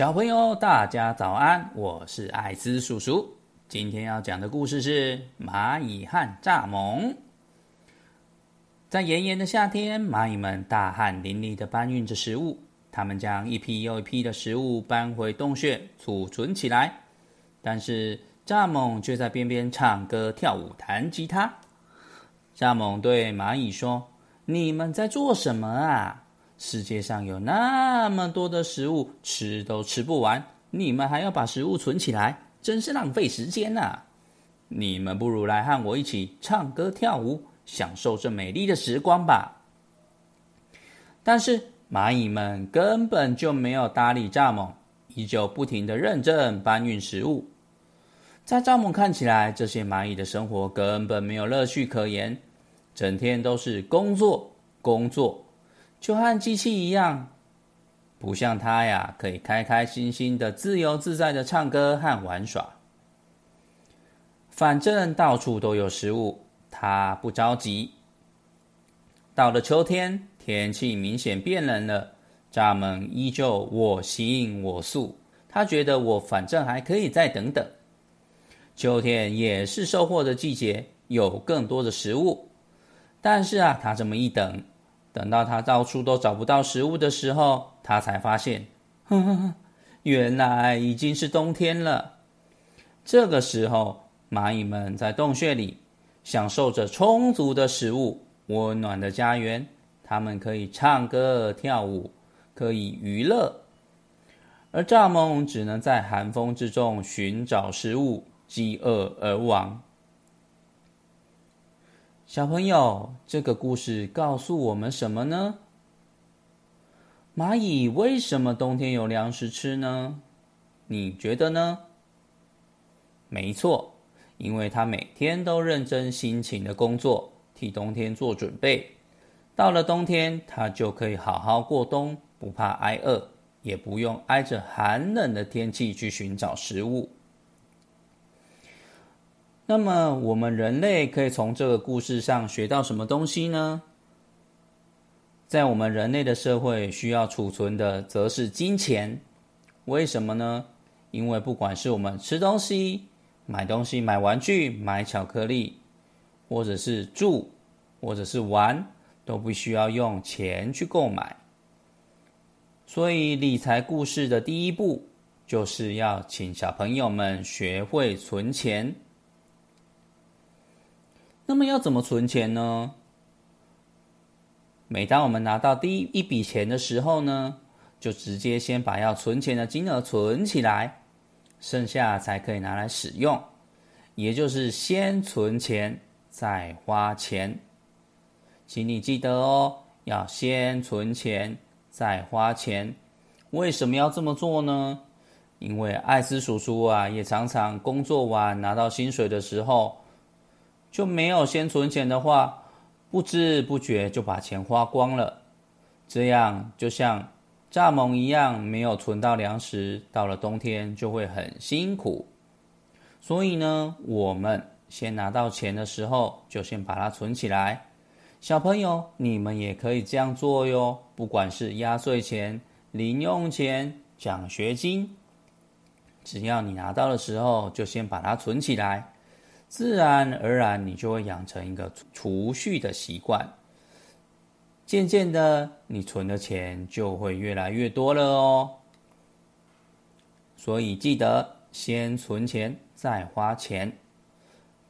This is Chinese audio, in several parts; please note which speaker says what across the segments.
Speaker 1: 小朋友，大家早安！我是艾斯叔叔。今天要讲的故事是蚂蚁和蚱蜢。在炎炎的夏天，蚂蚁们大汗淋漓的搬运着食物。他们将一批又一批的食物搬回洞穴储存起来。但是蚱蜢却在边边唱歌、跳舞、弹吉他。蚱蜢对蚂蚁说：“你们在做什么啊？”世界上有那么多的食物，吃都吃不完，你们还要把食物存起来，真是浪费时间呐！你们不如来和我一起唱歌跳舞，享受这美丽的时光吧。但是蚂蚁们根本就没有搭理蚱蜢，依旧不停的认真搬运食物。在蚱蜢看起来，这些蚂蚁的生活根本没有乐趣可言，整天都是工作，工作。就和机器一样，不像它呀，可以开开心心的、自由自在的唱歌和玩耍。反正到处都有食物，它不着急。到了秋天，天气明显变冷了，蚱蜢依旧我行我素。他觉得我反正还可以再等等。秋天也是收获的季节，有更多的食物。但是啊，他这么一等。等到他到处都找不到食物的时候，他才发现，原来已经是冬天了。这个时候，蚂蚁们在洞穴里享受着充足的食物、温暖的家园，它们可以唱歌跳舞，可以娱乐，而蚱蜢只能在寒风之中寻找食物，饥饿而亡。小朋友，这个故事告诉我们什么呢？蚂蚁为什么冬天有粮食吃呢？你觉得呢？没错，因为它每天都认真辛勤的工作，替冬天做准备。到了冬天，它就可以好好过冬，不怕挨饿，也不用挨着寒冷的天气去寻找食物。那么，我们人类可以从这个故事上学到什么东西呢？在我们人类的社会，需要储存的则是金钱。为什么呢？因为不管是我们吃东西、买东西、买玩具、买巧克力，或者是住，或者是玩，都必须要用钱去购买。所以，理财故事的第一步，就是要请小朋友们学会存钱。那么要怎么存钱呢？每当我们拿到第一笔钱的时候呢，就直接先把要存钱的金额存起来，剩下才可以拿来使用。也就是先存钱再花钱，请你记得哦，要先存钱再花钱。为什么要这么做呢？因为艾斯叔叔啊，也常常工作完拿到薪水的时候。就没有先存钱的话，不知不觉就把钱花光了。这样就像蚱蜢一样，没有存到粮食，到了冬天就会很辛苦。所以呢，我们先拿到钱的时候，就先把它存起来。小朋友，你们也可以这样做哟。不管是压岁钱、零用钱、奖学金，只要你拿到的时候，就先把它存起来。自然而然，你就会养成一个储蓄的习惯。渐渐的，你存的钱就会越来越多了哦。所以记得先存钱再花钱，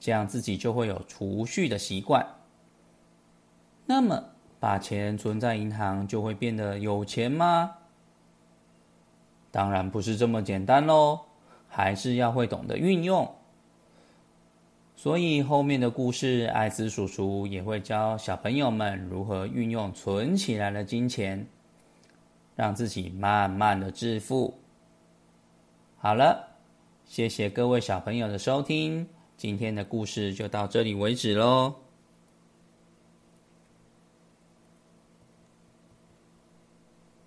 Speaker 1: 这样自己就会有储蓄的习惯。那么，把钱存在银行就会变得有钱吗？当然不是这么简单喽，还是要会懂得运用。所以后面的故事，艾斯叔叔也会教小朋友们如何运用存起来的金钱，让自己慢慢的致富。好了，谢谢各位小朋友的收听，今天的故事就到这里为止喽。